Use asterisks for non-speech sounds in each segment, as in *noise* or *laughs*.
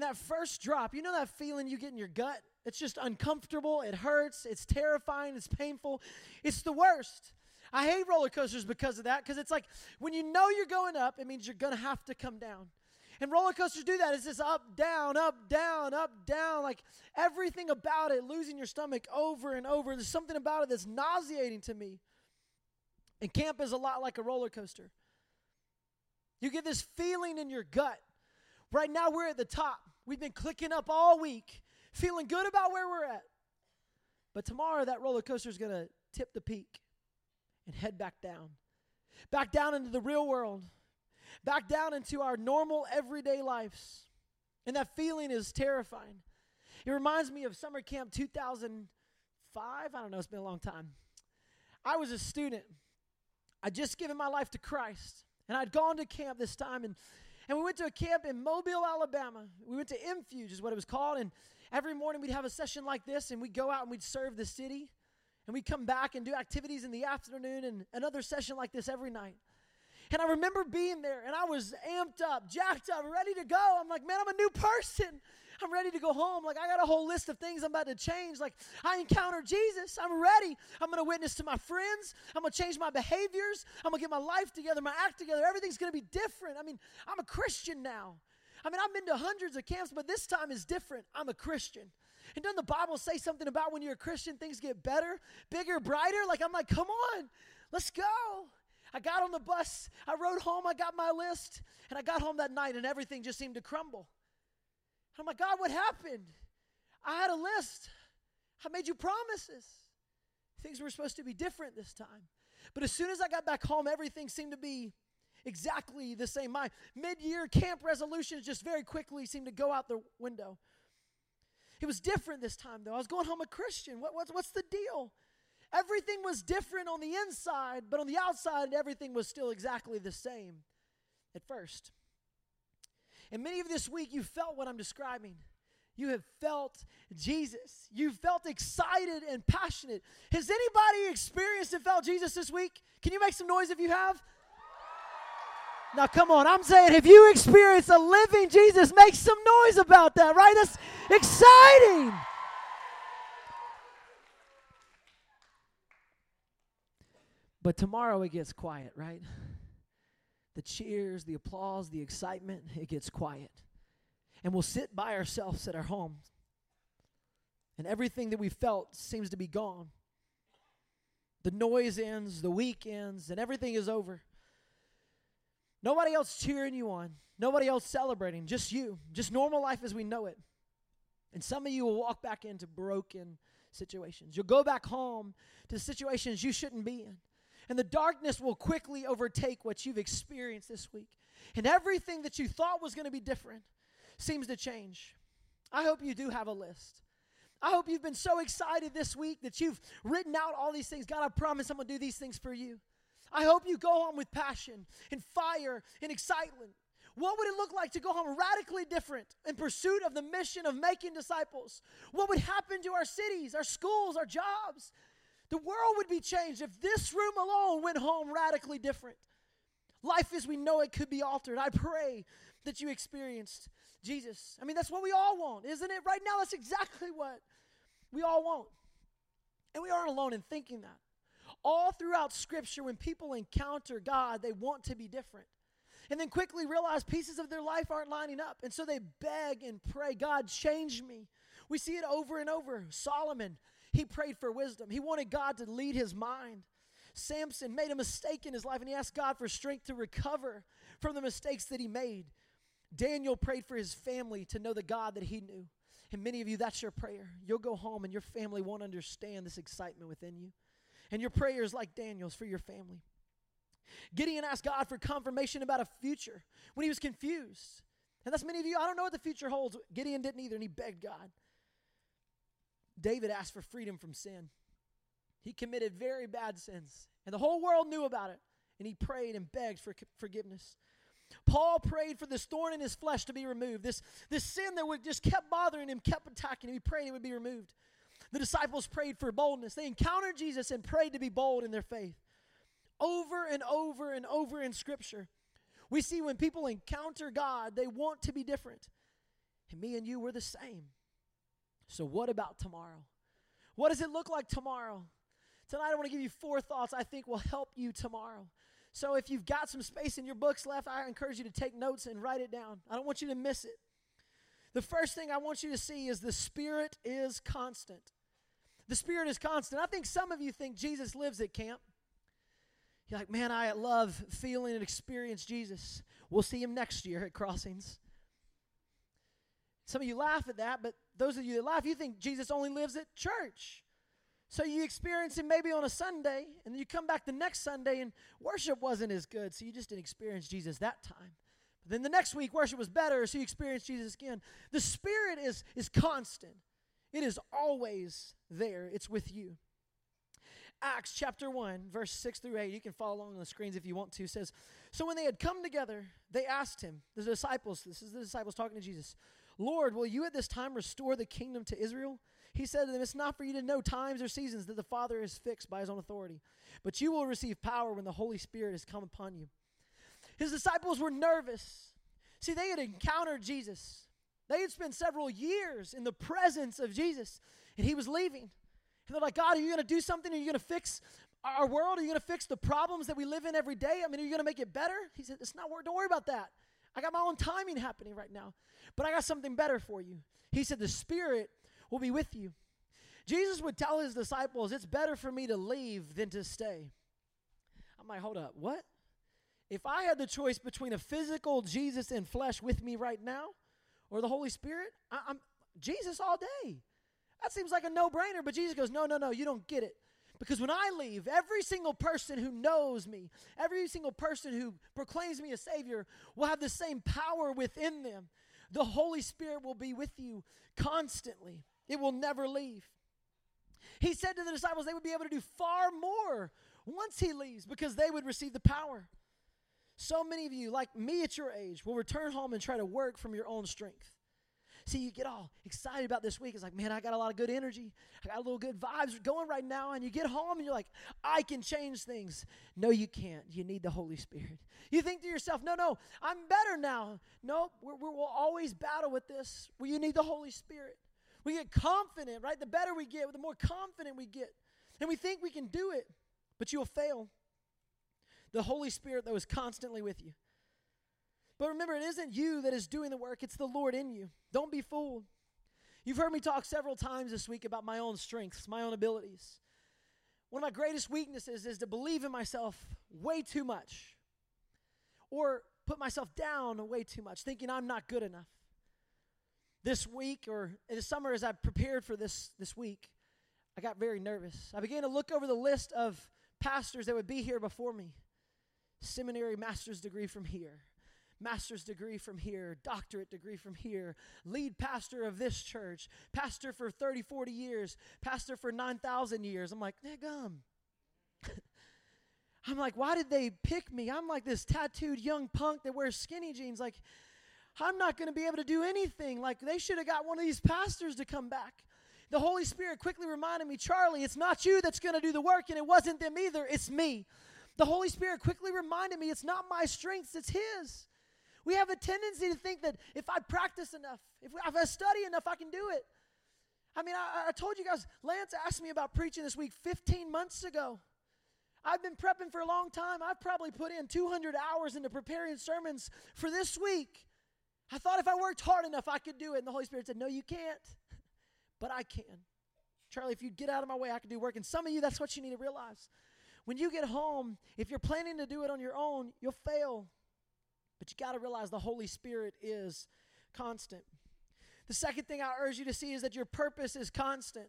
And that first drop, you know that feeling you get in your gut? It's just uncomfortable, it hurts, it's terrifying, it's painful. It's the worst. I hate roller coasters because of that, because it's like when you know you're going up, it means you're to have to come down. And roller coasters do that. It's just up, down, up, down, up, down. Like everything about it, losing your stomach over and over. There's something about it that's nauseating to me. And camp is a lot like a roller coaster. You get this feeling in your gut. Right now, we're at the top. We've been clicking up all week, feeling good about where we're at. But tomorrow, that roller coaster is going to tip the peak and head back down. Back down into the real world back down into our normal everyday lives. And that feeling is terrifying. It reminds me of summer camp 2005. I don't know, it's been a long time. I was a student. I'd just given my life to Christ. And I'd gone to camp this time. And, and we went to a camp in Mobile, Alabama. We went to MFuge, is what it was called. And every morning we'd have a session like this. And we'd go out and we'd serve the city. And we'd come back and do activities in the afternoon and another session like this every night. And I remember being there and I was amped up, jacked up, ready to go. I'm like, man, I'm a new person. I'm ready to go home. Like, I got a whole list of things I'm about to change. Like, I encountered Jesus. I'm ready. I'm going to witness to my friends. I'm going to change my behaviors. I'm going to get my life together, my act together. Everything's going to be different. I mean, I'm a Christian now. I mean, I've been to hundreds of camps, but this time is different. I'm a Christian. And doesn't the Bible say something about when you're a Christian, things get better, bigger, brighter? Like, I'm like, come on, let's go. I got on the bus, I rode home, I got my list, and I got home that night and everything just seemed to crumble. I'm like, God, what happened? I had a list. I made you promises. Things were supposed to be different this time. But as soon as I got back home, everything seemed to be exactly the same. My mid year camp resolutions just very quickly seemed to go out the window. It was different this time, though. I was going home a Christian. What, what's, what's the deal? Everything was different on the inside, but on the outside, everything was still exactly the same at first. And many of this week, you felt what I'm describing. You have felt Jesus. You felt excited and passionate. Has anybody experienced and felt Jesus this week? Can you make some noise if you have? Now, come on. I'm saying, have you experienced a living Jesus, make some noise about that, right? That's exciting. But tomorrow it gets quiet, right? The cheers, the applause, the excitement, it gets quiet. And we'll sit by ourselves at our homes. And everything that we felt seems to be gone. The noise ends, the week ends, and everything is over. Nobody else cheering you on, nobody else celebrating, just you, just normal life as we know it. And some of you will walk back into broken situations. You'll go back home to situations you shouldn't be in and the darkness will quickly overtake what you've experienced this week. And everything that you thought was going to be different seems to change. I hope you do have a list. I hope you've been so excited this week that you've written out all these things. God, I promise I'm going to do these things for you. I hope you go home with passion and fire and excitement. What would it look like to go home radically different in pursuit of the mission of making disciples? What would happen to our cities, our schools, our jobs? The world would be changed if this room alone went home radically different. Life as we know it could be altered. I pray that you experienced Jesus. I mean, that's what we all want, isn't it? Right now, that's exactly what we all want. And we aren't alone in thinking that. All throughout Scripture, when people encounter God, they want to be different. And then quickly realize pieces of their life aren't lining up. And so they beg and pray, God, change me. We see it over and over. Solomon he prayed for wisdom. He wanted God to lead his mind. Samson made a mistake in his life and he asked God for strength to recover from the mistakes that he made. Daniel prayed for his family to know the God that he knew. And many of you, that's your prayer. You'll go home and your family won't understand this excitement within you. And your prayers, like Daniel's, for your family. Gideon asked God for confirmation about a future when he was confused. And that's many of you, I don't know what the future holds. Gideon didn't either, and he begged God. David asked for freedom from sin. He committed very bad sins, and the whole world knew about it, and he prayed and begged for forgiveness. Paul prayed for this thorn in his flesh to be removed. This, this sin that would just kept bothering him, kept attacking him. He prayed it would be removed. The disciples prayed for boldness. They encountered Jesus and prayed to be bold in their faith. Over and over and over in Scripture, we see when people encounter God, they want to be different. And me and you, we're the same. So, what about tomorrow? What does it look like tomorrow? Tonight, I want to give you four thoughts I think will help you tomorrow. So, if you've got some space in your books left, I encourage you to take notes and write it down. I don't want you to miss it. The first thing I want you to see is the Spirit is constant. The Spirit is constant. I think some of you think Jesus lives at camp. You're like, man, I love feeling and experience Jesus. We'll see him next year at Crossings. Some of you laugh at that, but those of you that laugh, you think Jesus only lives at church. So you experience him maybe on a Sunday, and then you come back the next Sunday and worship wasn't as good, so you just didn't experience Jesus that time. But then the next week, worship was better, so you experienced Jesus again. The Spirit is, is constant, it is always there, it's with you. Acts chapter 1, verse 6 through 8, you can follow along on the screens if you want to, says, So when they had come together, they asked him, the disciples, this is the disciples talking to Jesus, Lord, will you at this time restore the kingdom to Israel? He said to them, It's not for you to know times or seasons that the Father is fixed by his own authority, but you will receive power when the Holy Spirit has come upon you. His disciples were nervous. See, they had encountered Jesus, they had spent several years in the presence of Jesus, and he was leaving. And they're like, God, are you going to do something? Are you going to fix our world? Are you going to fix the problems that we live in every day? I mean, are you going to make it better? He said, It's not. Don't worry about that. I got my own timing happening right now. But I got something better for you. He said, The Spirit will be with you. Jesus would tell his disciples, It's better for me to leave than to stay. I'm like, Hold up, what? If I had the choice between a physical Jesus in flesh with me right now or the Holy Spirit, I, am Jesus all day. That seems like a no brainer, but Jesus goes, No, no, no, you don't get it. Because when I leave, every single person who knows me, every single person who proclaims me a Savior will have the same power within them. The Holy Spirit will be with you constantly, it will never leave. He said to the disciples they would be able to do far more once He leaves because they would receive the power. So many of you, like me at your age, will return home and try to work from your own strength. See, you get all excited about this week. It's like, man, I got a lot of good energy. I got a little good vibes going right now. And you get home and you're like, I can change things. No, you can't. You need the Holy Spirit. You think to yourself, no, no, I'm better now. No, we will always battle with this. Well, you need the Holy Spirit. We get confident, right? The better we get, the more confident we get. And we think we can do it, but you'll fail. The Holy Spirit, though, is constantly with you. But remember, it isn't you that is doing the work, it's the Lord in you. Don't be fooled. You've heard me talk several times this week about my own strengths, my own abilities. One of my greatest weaknesses is to believe in myself way too much or put myself down way too much, thinking I'm not good enough. This week or in the summer, as I prepared for this this week, I got very nervous. I began to look over the list of pastors that would be here before me. Seminary master's degree from here, master's degree from here, doctorate degree from here, lead pastor of this church, pastor for 30, 40 years, pastor for 9,000 years. I'm like, gum. *laughs* I'm like, why did they pick me? I'm like this tattooed young punk that wears skinny jeans. Like, I'm not going to be able to do anything. Like, they should have got one of these pastors to come back. The Holy Spirit quickly reminded me, Charlie, it's not you that's going to do the work, and it wasn't them either. It's me. The Holy Spirit quickly reminded me, it's not my strengths, it's His. We have a tendency to think that if I practice enough, if, if I study enough, I can do it. I mean, I, I told you guys, Lance asked me about preaching this week 15 months ago. I've been prepping for a long time. I've probably put in 200 hours into preparing sermons for this week. I thought if I worked hard enough, I could do it. And the Holy Spirit said, No, you can't. But I can. Charlie, if you get out of my way, I can do work. And some of you, that's what you need to realize. When you get home, if you're planning to do it on your own, you'll fail. But you got to realize the Holy Spirit is constant. The second thing I urge you to see is that your purpose is constant.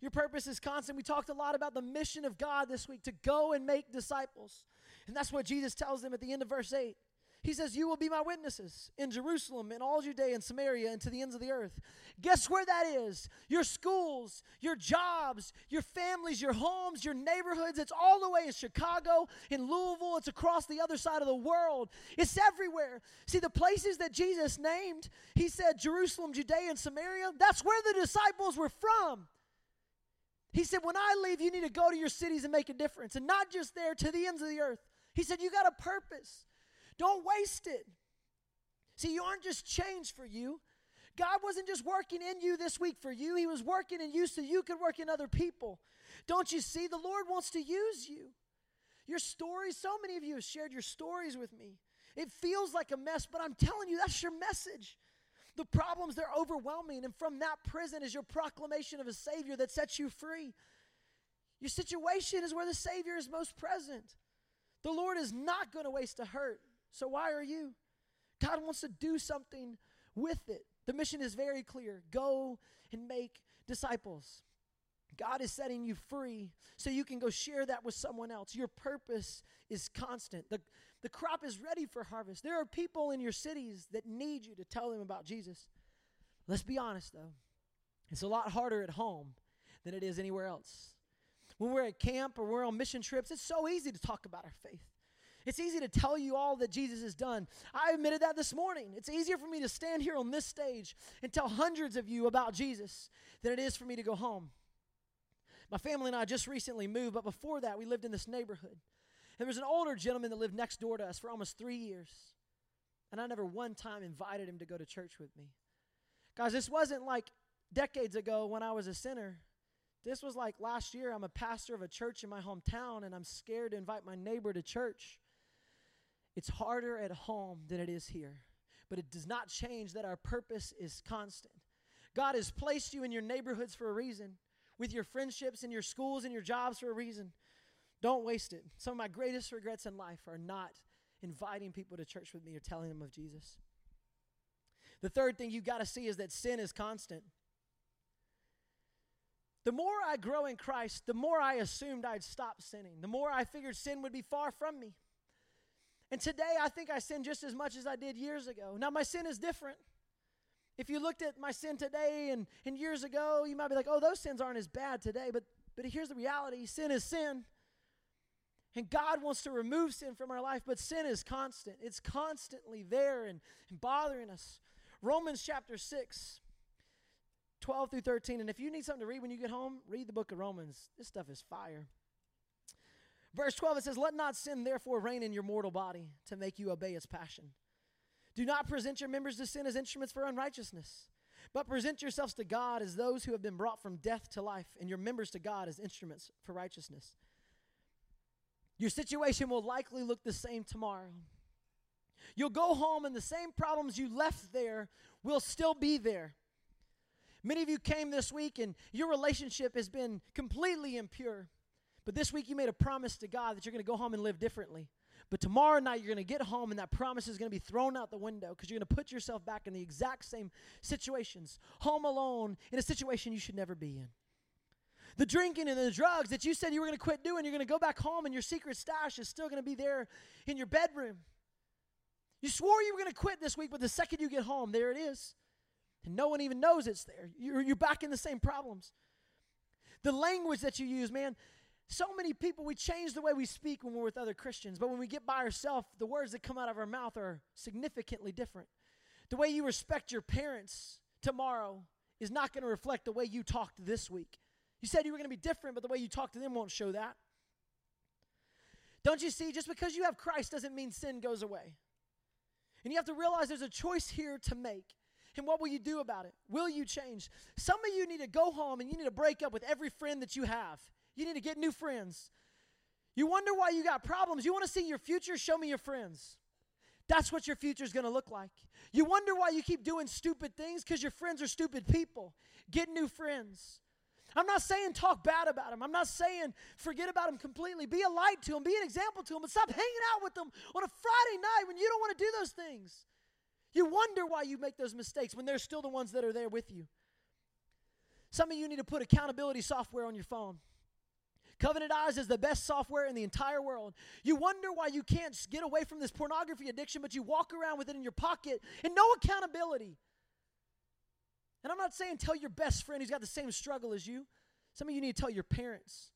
Your purpose is constant. We talked a lot about the mission of God this week to go and make disciples. And that's what Jesus tells them at the end of verse 8. He says, You will be my witnesses in Jerusalem, in all Judea and Samaria, and to the ends of the earth. Guess where that is? Your schools, your jobs, your families, your homes, your neighborhoods. It's all the way in Chicago, in Louisville. It's across the other side of the world. It's everywhere. See, the places that Jesus named, he said Jerusalem, Judea, and Samaria. That's where the disciples were from. He said, When I leave, you need to go to your cities and make a difference, and not just there, to the ends of the earth. He said, You got a purpose. Don't waste it. See, you aren't just changed for you, God wasn't just working in you this week for you, He was working in you so you could work in other people. Don't you see? The Lord wants to use you. Your stories, so many of you have shared your stories with me. It feels like a mess, but I'm telling you, that's your message. The problems, they're overwhelming. And from that prison is your proclamation of a Savior that sets you free. Your situation is where the Savior is most present. The Lord is not going to waste a hurt. So why are you? God wants to do something with it. The mission is very clear go and make disciples. God is setting you free so you can go share that with someone else. Your purpose is constant. The, the crop is ready for harvest. There are people in your cities that need you to tell them about Jesus. Let's be honest, though, it's a lot harder at home than it is anywhere else. When we're at camp or we're on mission trips, it's so easy to talk about our faith. It's easy to tell you all that Jesus has done. I admitted that this morning. It's easier for me to stand here on this stage and tell hundreds of you about Jesus than it is for me to go home. My family and I just recently moved, but before that, we lived in this neighborhood. And there was an older gentleman that lived next door to us for almost three years. And I never one time invited him to go to church with me. Guys, this wasn't like decades ago when I was a sinner. This was like last year. I'm a pastor of a church in my hometown, and I'm scared to invite my neighbor to church. It's harder at home than it is here, but it does not change that our purpose is constant. God has placed you in your neighborhoods for a reason, with your friendships and your schools and your jobs for a reason. Don't waste it. Some of my greatest regrets in life are not inviting people to church with me or telling them of Jesus. The third thing you got to see is that sin is constant. The more I grow in Christ, the more I assumed I'd stop sinning. The more I figured sin would be far from me. And today I think I sin just as much as I did years ago. Now my sin is different. If you looked at my sin today and, and years ago, you might be like, oh, those sins aren't as bad today. But but here's the reality sin is sin. And God wants to remove sin from our life, but sin is constant. It's constantly there and, and bothering us. Romans chapter 6, 12 through 13. And if you need something to read when you get home, read the book of Romans. This stuff is fire. Verse 12, it says, Let not sin therefore reign in your mortal body to make you obey its passion. Do not present your members to sin as instruments for unrighteousness, but present yourselves to God as those who have been brought from death to life, and your members to God as instruments for righteousness. Your situation will likely look the same tomorrow. You'll go home, and the same problems you left there will still be there. Many of you came this week and your relationship has been completely impure. But this week you made a promise to God that you're going to go home and live differently. But tomorrow night you're going to get home and that promise is going to be thrown out the window because you're going to put yourself back in the exact same situations. Home alone in a situation you should never be in. The drinking and the drugs that you said you were going to quit doing, you're going to go back home and your secret stash is still going to be there in your bedroom. You swore you were going to quit this week, but the second you get home, there it is. And no one even knows it's there. You're, you're back in the same problems. The language that you use, man, so many people, we change the way we speak when we're with other Christians, but when we get by ourselves, the words that come out of our mouth are significantly different. The way you respect your parents tomorrow is not going to reflect the way you talked this week. You said you were going to be different, but the way you talk to them won't show that. Don't you see? Just because you have Christ doesn't mean sin goes away. And you have to realize there's a choice here to make. And what will you do about it? Will you change? Some of you need to go home and you need to break up with every friend that you have. You need to get new friends. You wonder why you got problems. You want to see your future? Show me your friends. That's what your future is going to look like. You wonder why you keep doing stupid things because your friends are stupid people. Get new friends. I'm not saying talk bad about them. I'm not saying forget about them completely. Be a light to them, be an example to them, but stop hanging out with them on a Friday night when you don't want to do those things. You wonder why you make those mistakes when they're still the ones that are there with you. Some of you need to put accountability software on your phone. Covenant Eyes is the best software in the entire world. You wonder why you can't get away from this pornography addiction, but you walk around with it in your pocket and no accountability. And I'm not saying tell your best friend who's got the same struggle as you. Some of you need to tell your parents.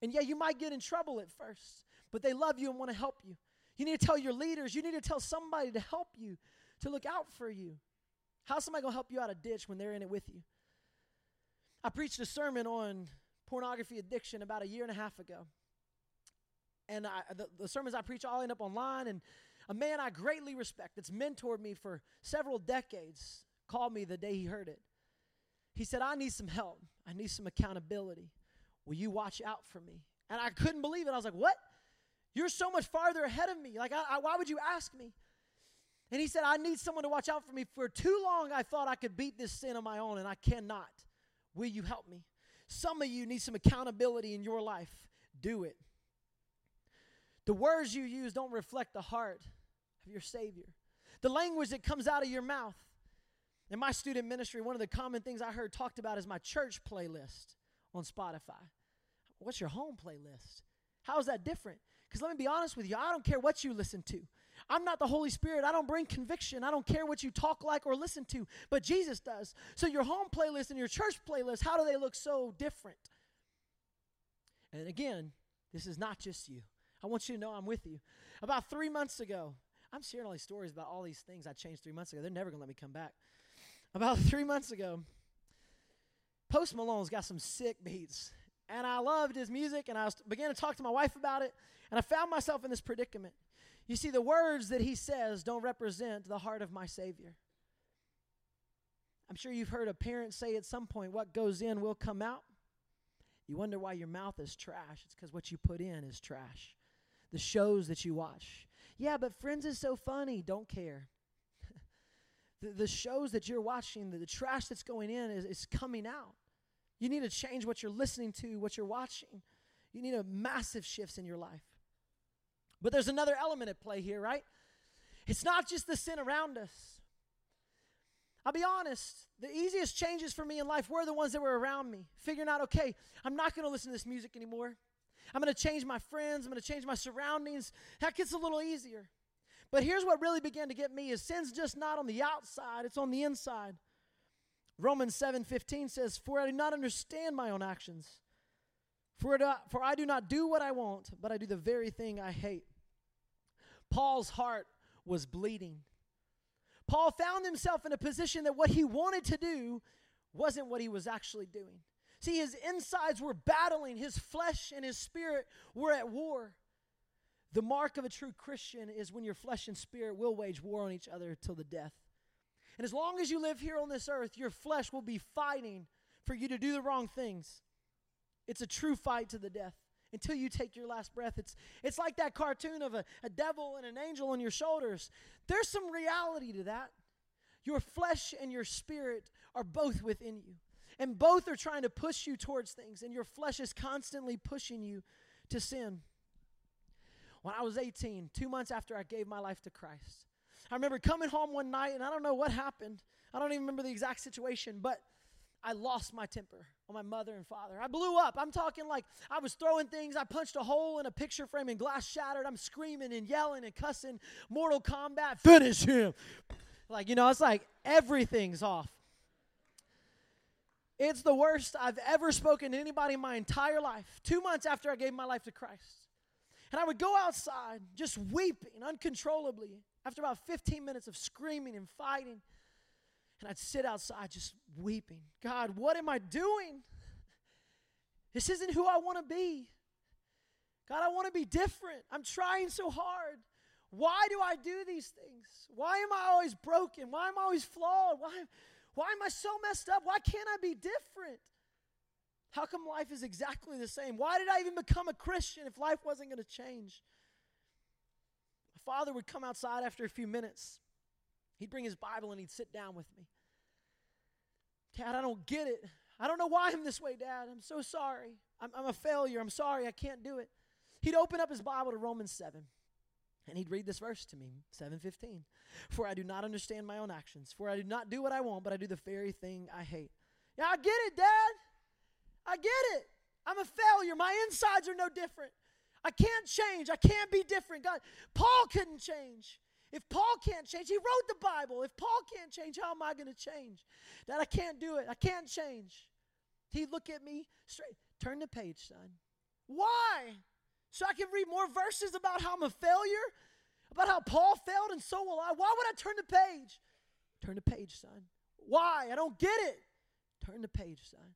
And yeah, you might get in trouble at first, but they love you and want to help you. You need to tell your leaders. You need to tell somebody to help you to look out for you. How's somebody going to help you out of a ditch when they're in it with you? I preached a sermon on pornography addiction about a year and a half ago. And I, the, the sermons I preach all end up online. And a man I greatly respect that's mentored me for several decades called me the day he heard it. He said, I need some help. I need some accountability. Will you watch out for me? And I couldn't believe it. I was like, What? You're so much farther ahead of me. Like, I, I, why would you ask me? And he said, I need someone to watch out for me. For too long, I thought I could beat this sin on my own, and I cannot. Will you help me? Some of you need some accountability in your life. Do it. The words you use don't reflect the heart of your Savior. The language that comes out of your mouth. In my student ministry, one of the common things I heard talked about is my church playlist on Spotify. What's your home playlist? How is that different? Because let me be honest with you, I don't care what you listen to. I'm not the Holy Spirit. I don't bring conviction. I don't care what you talk like or listen to, but Jesus does. So your home playlist and your church playlist, how do they look so different? And again, this is not just you. I want you to know I'm with you. About three months ago, I'm sharing all these stories about all these things I changed three months ago. They're never going to let me come back. About *laughs* three months ago, Post Malone's got some sick beats. And I loved his music, and I was, began to talk to my wife about it, and I found myself in this predicament. You see, the words that he says don't represent the heart of my Savior. I'm sure you've heard a parent say at some point, What goes in will come out. You wonder why your mouth is trash. It's because what you put in is trash. The shows that you watch. Yeah, but Friends is so funny. Don't care. *laughs* the, the shows that you're watching, the, the trash that's going in is, is coming out. You need to change what you're listening to, what you're watching. You need a massive shifts in your life. But there's another element at play here, right? It's not just the sin around us. I'll be honest, the easiest changes for me in life were the ones that were around me. Figuring out, okay, I'm not going to listen to this music anymore. I'm going to change my friends. I'm going to change my surroundings. That gets a little easier. But here's what really began to get me is sin's just not on the outside, it's on the inside. Romans 7:15 says, "For I do not understand my own actions. For, uh, for I do not do what I want, but I do the very thing I hate. Paul's heart was bleeding. Paul found himself in a position that what he wanted to do wasn't what he was actually doing. See, his insides were battling, his flesh and his spirit were at war. The mark of a true Christian is when your flesh and spirit will wage war on each other till the death. And as long as you live here on this earth, your flesh will be fighting for you to do the wrong things. It's a true fight to the death until you take your last breath. It's, it's like that cartoon of a, a devil and an angel on your shoulders. There's some reality to that. Your flesh and your spirit are both within you, and both are trying to push you towards things, and your flesh is constantly pushing you to sin. When I was 18, two months after I gave my life to Christ, I remember coming home one night, and I don't know what happened. I don't even remember the exact situation, but I lost my temper on my mother and father. I blew up. I'm talking like I was throwing things. I punched a hole in a picture frame and glass shattered. I'm screaming and yelling and cussing. Mortal Kombat, finish him. Like, you know, it's like everything's off. It's the worst I've ever spoken to anybody in my entire life. Two months after I gave my life to Christ. And I would go outside just weeping uncontrollably after about 15 minutes of screaming and fighting. And I'd sit outside just weeping. God, what am I doing? This isn't who I want to be. God, I want to be different. I'm trying so hard. Why do I do these things? Why am I always broken? Why am I always flawed? Why, why am I so messed up? Why can't I be different? How come life is exactly the same? Why did I even become a Christian if life wasn't going to change? My father would come outside after a few minutes He'd bring his Bible and he'd sit down with me. Dad, I don't get it. I don't know why I'm this way, Dad. I'm so sorry. I'm, I'm a failure. I'm sorry. I can't do it. He'd open up his Bible to Romans 7. And he'd read this verse to me, 7:15. For I do not understand my own actions, for I do not do what I want, but I do the very thing I hate. Yeah, I get it, Dad. I get it. I'm a failure. My insides are no different. I can't change. I can't be different. God, Paul couldn't change. If Paul can't change, he wrote the Bible. If Paul can't change, how am I going to change? That I can't do it. I can't change. He'd look at me straight. Turn the page, son. Why? So I can read more verses about how I'm a failure, about how Paul failed, and so will I. Why would I turn the page? Turn the page, son. Why? I don't get it. Turn the page, son.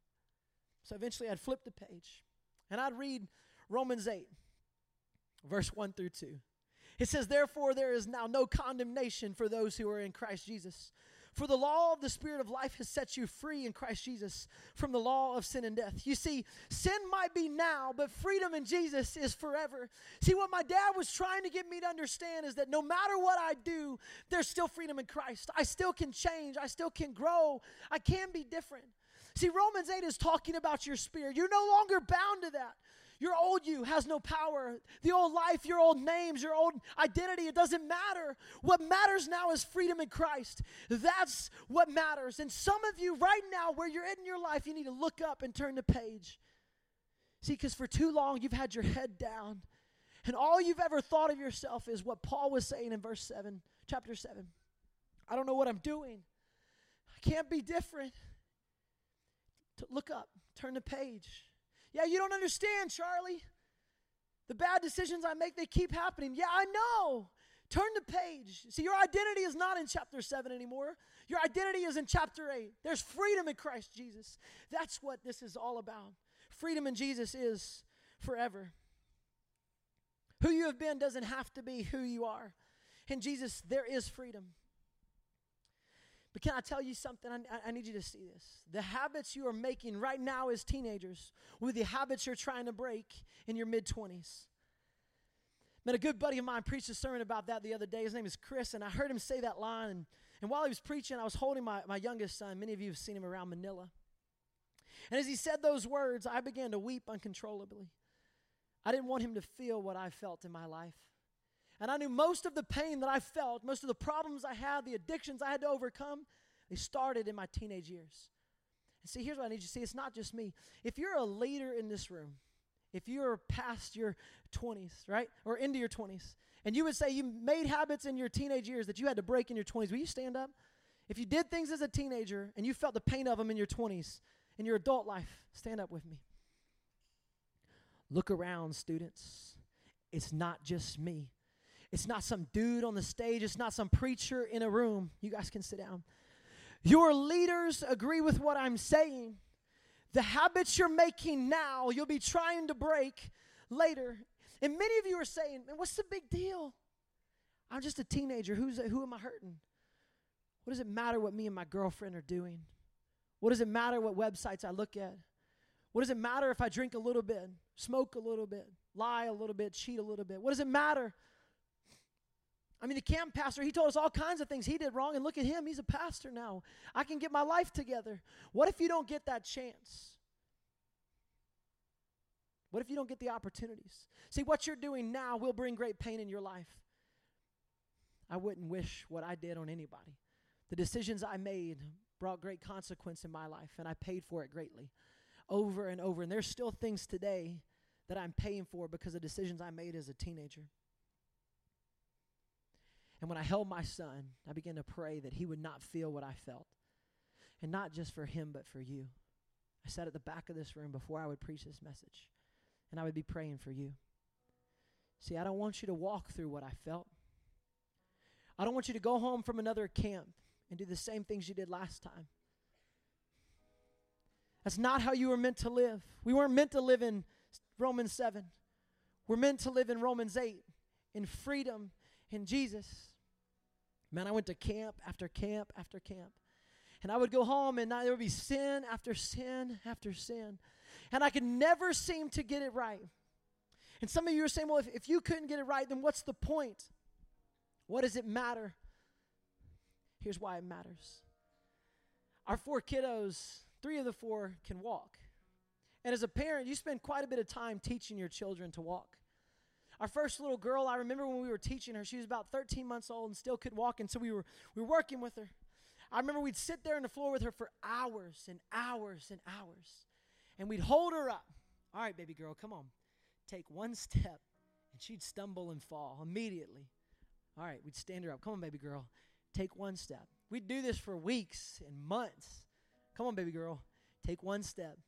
So eventually I'd flip the page and I'd read Romans 8, verse 1 through 2. It says, Therefore, there is now no condemnation for those who are in Christ Jesus. For the law of the Spirit of life has set you free in Christ Jesus from the law of sin and death. You see, sin might be now, but freedom in Jesus is forever. See, what my dad was trying to get me to understand is that no matter what I do, there's still freedom in Christ. I still can change, I still can grow, I can be different. See, Romans 8 is talking about your spirit. You're no longer bound to that. Your old you has no power. The old life, your old names, your old identity, it doesn't matter. What matters now is freedom in Christ. That's what matters. And some of you, right now, where you're in your life, you need to look up and turn the page. See, because for too long you've had your head down. And all you've ever thought of yourself is what Paul was saying in verse 7, chapter 7. I don't know what I'm doing. I can't be different. Look up, turn the page. Yeah, you don't understand, Charlie. The bad decisions I make, they keep happening. Yeah, I know. Turn the page. See, your identity is not in chapter 7 anymore. Your identity is in chapter 8. There's freedom in Christ Jesus. That's what this is all about. Freedom in Jesus is forever. Who you have been doesn't have to be who you are. In Jesus, there is freedom. But can I tell you something? I, I, need you to see this. The habits you are making right now as teenagers with the habits you're trying to break in your mid 20s. Met a good buddy of mine preached a sermon about that the other day. His name is Chris, and I heard him say that line. And, and while he was preaching, I was holding my, my youngest son. Many of you have seen him around Manila. And as he said those words, I began to weep uncontrollably. I didn't want him to feel what I felt in my life. And I knew most of the pain that I felt, most of the problems I had, the addictions I had to overcome, they started in my teenage years. And see, here's what I need you to see it's not just me. If you're a leader in this room, if you're past your 20s, right, or into your 20s, and you would say you made habits in your teenage years that you had to break in your 20s, will you stand up? If you did things as a teenager and you felt the pain of them in your 20s, in your adult life, stand up with me. Look around, students. It's not just me. It's not some dude on the stage. It's not some preacher in a room. You guys can sit down. Your leaders agree with what I'm saying. The habits you're making now, you'll be trying to break later. And many of you are saying, Man, what's the big deal? I'm just a teenager. Who's who am I hurting? What does it matter what me and my girlfriend are doing? What does it matter what websites I look at? What does it matter if I drink a little bit, smoke a little bit, lie a little bit, cheat a little bit? What does it matter I mean, the camp pastor, he told us all kinds of things he did wrong, and look at him. He's a pastor now. I can get my life together. What if you don't get that chance? What if you don't get the opportunities? See, what you're doing now will bring great pain in your life. I wouldn't wish what I did on anybody. The decisions I made brought great consequence in my life, and I paid for it greatly over and over. And there's still things today that I'm paying for because of decisions I made as a teenager. And when I held my son, I began to pray that he would not feel what I felt. And not just for him, but for you. I sat at the back of this room before I would preach this message, and I would be praying for you. See, I don't want you to walk through what I felt. I don't want you to go home from another camp and do the same things you did last time. That's not how you were meant to live. We weren't meant to live in Romans 7. We're meant to live in Romans 8 in freedom in Jesus. Man, I went to camp after camp after camp. And I would go home and there would be sin after sin after sin. And I could never seem to get it right. And some of you are saying, well, if, if you couldn't get it right, then what's the point? What does it matter? Here's why it matters. Our four kiddos, three of the four can walk. And as a parent, you spend quite a bit of time teaching your children to walk. Our first little girl, I remember when we were teaching her, she was about 13 months old and still could walk, and so we were we were working with her. I remember we'd sit there on the floor with her for hours and hours and hours. And we'd hold her up. All right, baby girl, come on. Take one step. And she'd stumble and fall immediately. All right, we'd stand her up. Come on, baby girl. Take one step. We'd do this for weeks and months. Come on, baby girl. Take one step.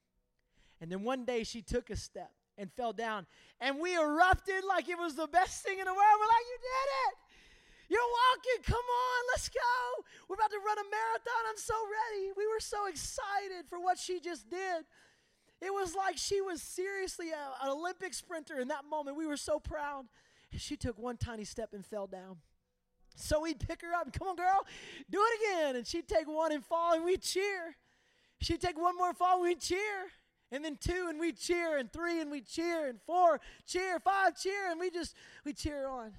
And then one day she took a step and fell down. And we erupted like it was the best thing in the world. We're like, You did it! You're walking. Come on, let's go. We're about to run a marathon. I'm so ready. We were so excited for what she just did. It was like she was seriously a, an Olympic sprinter in that moment. We were so proud. She took one tiny step and fell down. So we'd pick her up and come on, girl, do it again. And she'd take one and fall and we'd cheer. She'd take one more fall and we'd cheer. And then two and we'd cheer and three and we'd cheer and four, cheer, five, cheer, and we just we cheer on.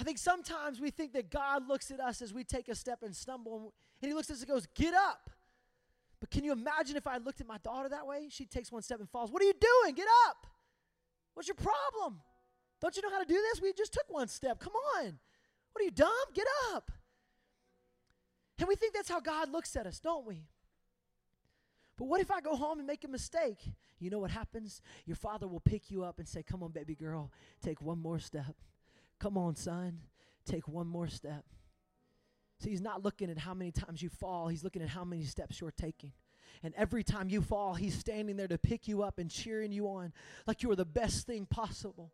I think sometimes we think that God looks at us as we take a step and stumble and he looks at us and goes, Get up. But can you imagine if I looked at my daughter that way? She takes one step and falls. What are you doing? Get up. What's your problem? Don't you know how to do this? We just took one step. Come on. What are you, dumb? Get up. And we think that's how God looks at us, don't we? But what if I go home and make a mistake? You know what happens? Your father will pick you up and say, Come on, baby girl, take one more step. Come on, son, take one more step. See, he's not looking at how many times you fall, he's looking at how many steps you're taking. And every time you fall, he's standing there to pick you up and cheering you on like you are the best thing possible.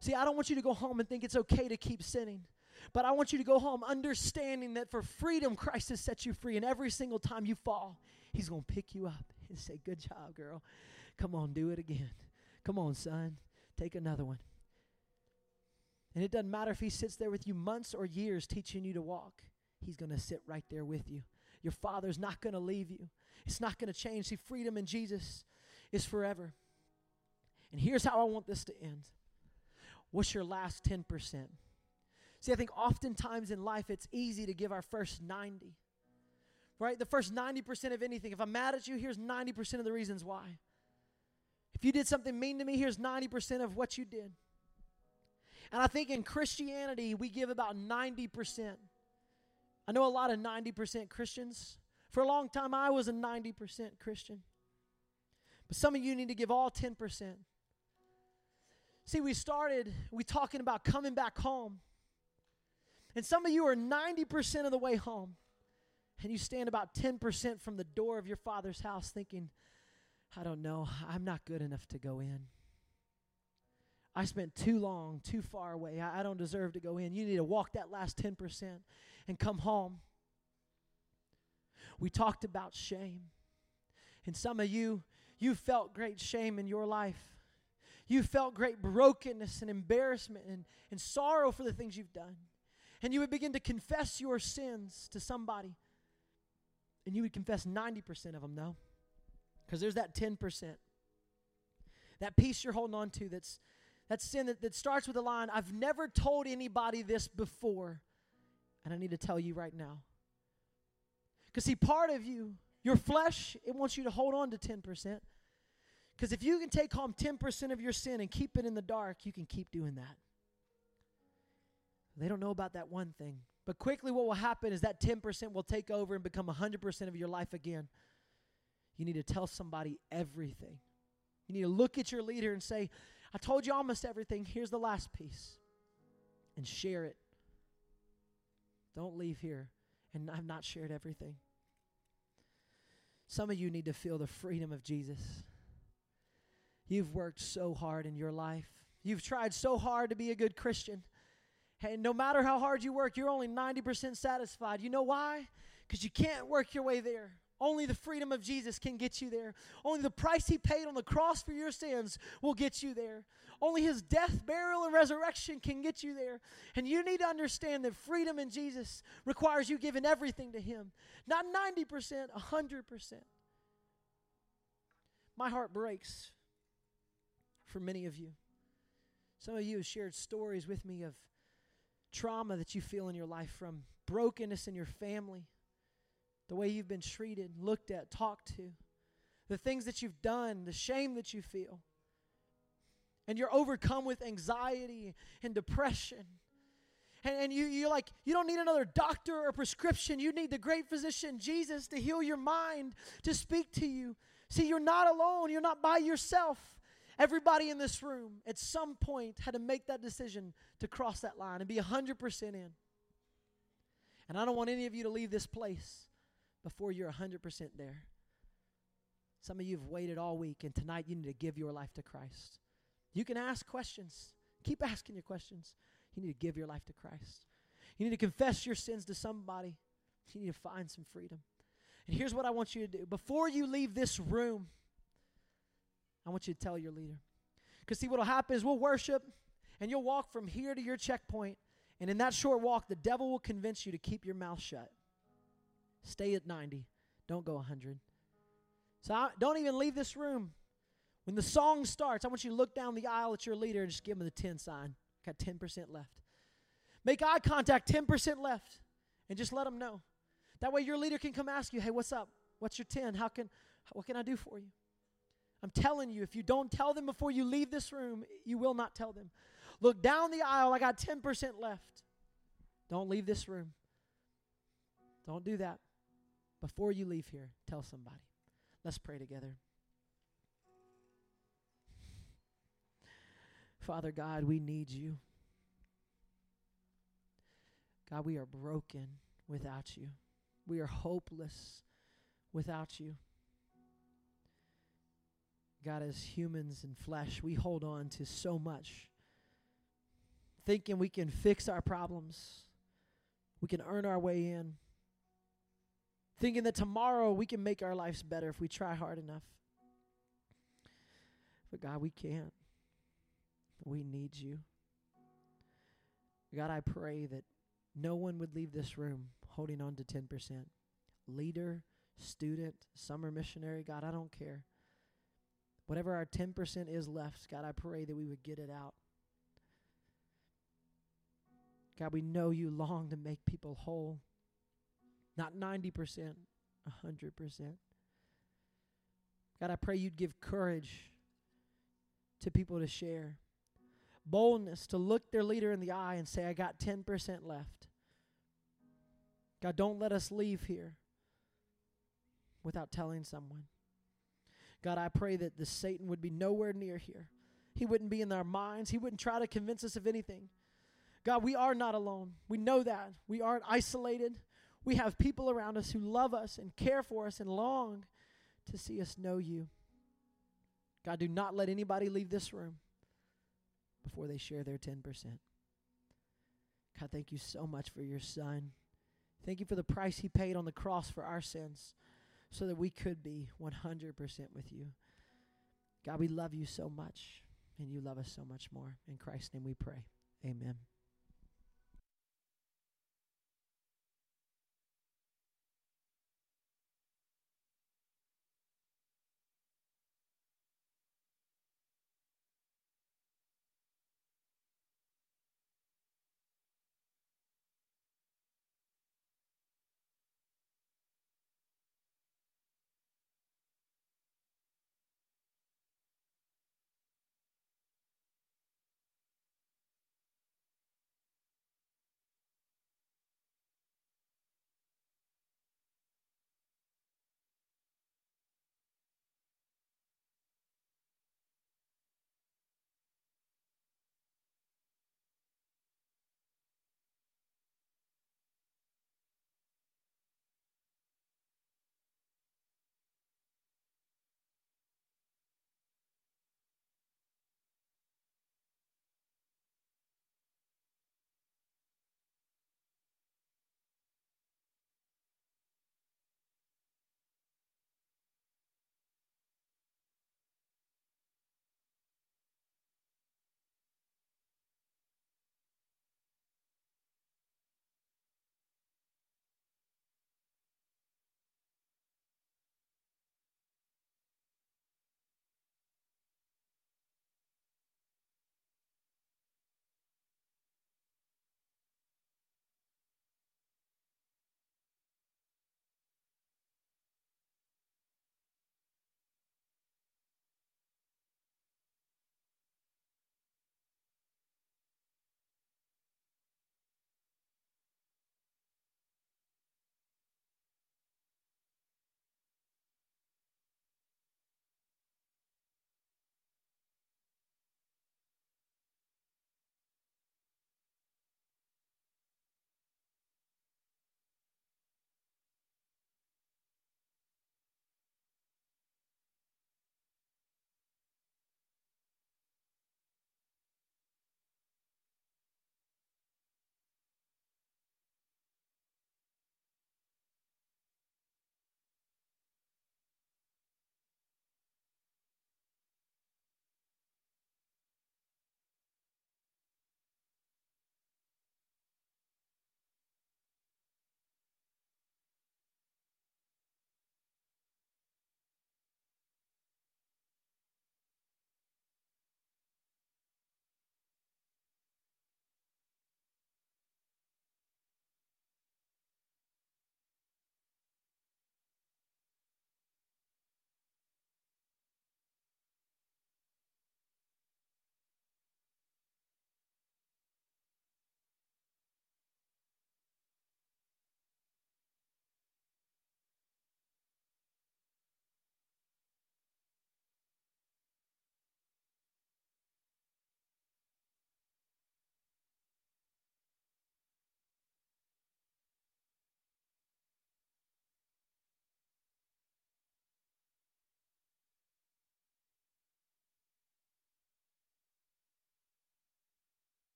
See, I don't want you to go home and think it's okay to keep sinning. But I want you to go home understanding that for freedom, Christ has set you free. And every single time you fall, He's going to pick you up *laughs* and say, Good job, girl. Come on, do it again. Come on, son. Take another one. And it doesn't matter if He sits there with you months or years teaching you to walk, He's going to sit right there with you. Your Father's not going to leave you, it's not going to change. See, freedom in Jesus is forever. And here's how I want this to end. What's your last 10%? See, I think oftentimes in life it's easy to give our first 90. Right? The first 90% of anything. If I'm mad at you, here's 90% of the reasons why. If you did something mean to me, here's 90% of what you did. And I think in Christianity, we give about 90%. I know a lot of 90% Christians. For a long time, I was a 90% Christian. But some of you need to give all 10%. See, we started, we talking about coming back home. And some of you are 90% of the way home. And you stand about 10% from the door of your father's house thinking, I don't know, I'm not good enough to go in. I spent too long, too far away. I, don't deserve to go in. You need to walk that last 10% and come home. We talked about shame. And some of you, you felt great shame in your life. You felt great brokenness and embarrassment and, and sorrow for the things you've done and you would begin to confess your sins to somebody, and you would confess 90% of them, no? Because there's that 10%. That piece you're holding on to that's that sin that, that starts with the line, I've never told anybody this before, and I need to tell you right now. Because, see, part of you, your flesh, it wants you to hold on to 10%. Because if you can take home 10% of your sin and keep it in the dark, you can keep doing that. They don't know about that one thing. But quickly, what will happen is that 10% will take over and become 100% of your life again. You need to tell somebody everything. You need to look at your leader and say, I told you almost everything. Here's the last piece. And share it. Don't leave here and I've not shared everything. Some of you need to feel the freedom of Jesus. You've worked so hard in your life. You've tried so hard to be a good Christian. And no matter how hard you work, you're only 90% satisfied. You know why? Because you can't work your way there. Only the freedom of Jesus can get you there. Only the price he paid on the cross for your sins will get you there. Only his death, burial, and resurrection can get you there. And you need to understand that freedom in Jesus requires you giving everything to him. Not 90%, 100%. My heart breaks for many of you. Some of you have shared stories with me of trauma that you feel in your life from brokenness in your family, the way you've been treated, looked at, talked to, the things that you've done, the shame that you feel. And you're overcome with anxiety and depression. And, and you, you're like, you don't need another doctor or prescription. You need the great physician, Jesus, to heal your mind, to speak to you. See, you're not alone. You're not by yourself. Everybody in this room at some point had to make that decision to cross that line and be 100% in. And I don't want any of you to leave this place before you're 100% there. Some of you have waited all week, and tonight you need to give your life to Christ. You can ask questions. Keep asking your questions. You need to give your life to Christ. You need to confess your sins to somebody. You need to find some freedom. And here's what I want you to do before you leave this room, I want you to tell your leader. Because, see, what will happen is we'll worship and you'll walk from here to your checkpoint And in that short walk, the devil will convince you to keep your mouth shut. Stay at 90. Don't go 100. So I, don't even leave this room. When the song starts, I want you to look down the aisle at your leader and just give him the 10 sign. Got 10% left. Make eye contact, 10% left, and just let them know. That way your leader can come ask you, hey, what's up? What's your 10? How can, what can I do for you? I'm telling you, if you don't tell them before you leave this room, you will not tell them. Look down the aisle, I got 10% left. Don't leave this room. Don't do that. Before you leave here, tell somebody. Let's pray together. Father God, we need you. God, we are broken without you. We are hopeless without you. God, as humans in flesh, we hold on to so much, thinking we can fix our problems, we can earn our way in, thinking that tomorrow we can make our lives better if we try hard enough. But God, we can't. We need you. God, I pray that no one would leave this room holding on to 10%. Leader, student, summer missionary, God, I don't care. Whatever our 10% is left, God, I pray that we would get it out. God, we know you long to make people whole. Not 90%, 100%. God, I pray you'd give courage to people to share, boldness to look their leader in the eye and say, I got 10% left. God, don't let us leave here without telling someone. God, I pray that the Satan would be nowhere near here. He wouldn't be in our minds. He wouldn't try to convince us of anything. God, we are not alone. We know that. We aren't isolated. We have people around us who love us and care for us and long to see us know you. God, do not let anybody leave this room before they share their 10%. God, thank you so much for your son. Thank you for the price he paid on the cross for our sins so that we could be 100% with you. God, we love you so much, and you love us so much more. In Christ's name we pray. Amen.